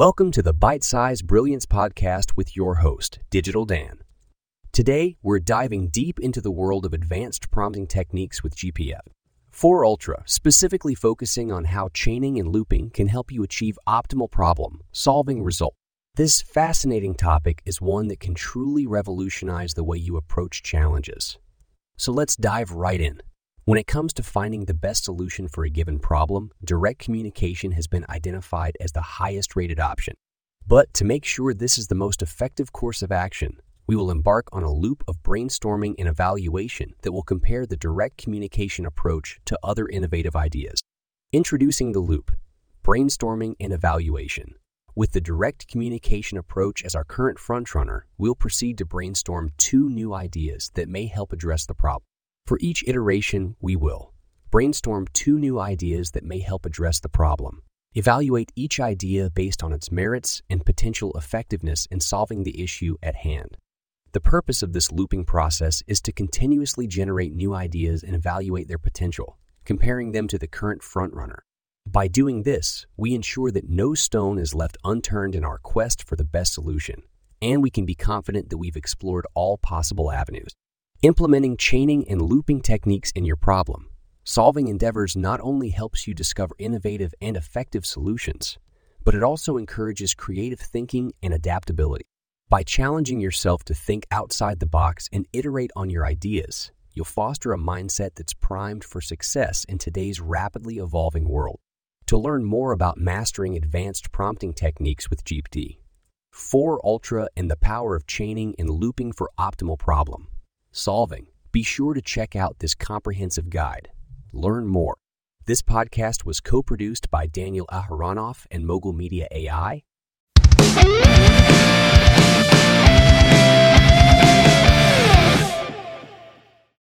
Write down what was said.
Welcome to the Bite Size Brilliance Podcast with your host, Digital Dan. Today, we're diving deep into the world of advanced prompting techniques with GPT. 4 Ultra, specifically focusing on how chaining and looping can help you achieve optimal problem solving result. This fascinating topic is one that can truly revolutionize the way you approach challenges. So let's dive right in. When it comes to finding the best solution for a given problem, direct communication has been identified as the highest rated option. But to make sure this is the most effective course of action, we will embark on a loop of brainstorming and evaluation that will compare the direct communication approach to other innovative ideas. Introducing the loop brainstorming and evaluation. With the direct communication approach as our current frontrunner, we'll proceed to brainstorm two new ideas that may help address the problem. For each iteration, we will brainstorm two new ideas that may help address the problem. Evaluate each idea based on its merits and potential effectiveness in solving the issue at hand. The purpose of this looping process is to continuously generate new ideas and evaluate their potential, comparing them to the current frontrunner. By doing this, we ensure that no stone is left unturned in our quest for the best solution, and we can be confident that we've explored all possible avenues. Implementing chaining and looping techniques in your problem solving endeavors not only helps you discover innovative and effective solutions, but it also encourages creative thinking and adaptability. By challenging yourself to think outside the box and iterate on your ideas, you'll foster a mindset that's primed for success in today's rapidly evolving world. To learn more about mastering advanced prompting techniques with GPT, 4 Ultra and the power of chaining and looping for optimal problem solving, be sure to check out this comprehensive guide. Learn more. This podcast was co produced by Daniel Aharonoff and Mogul Media AI.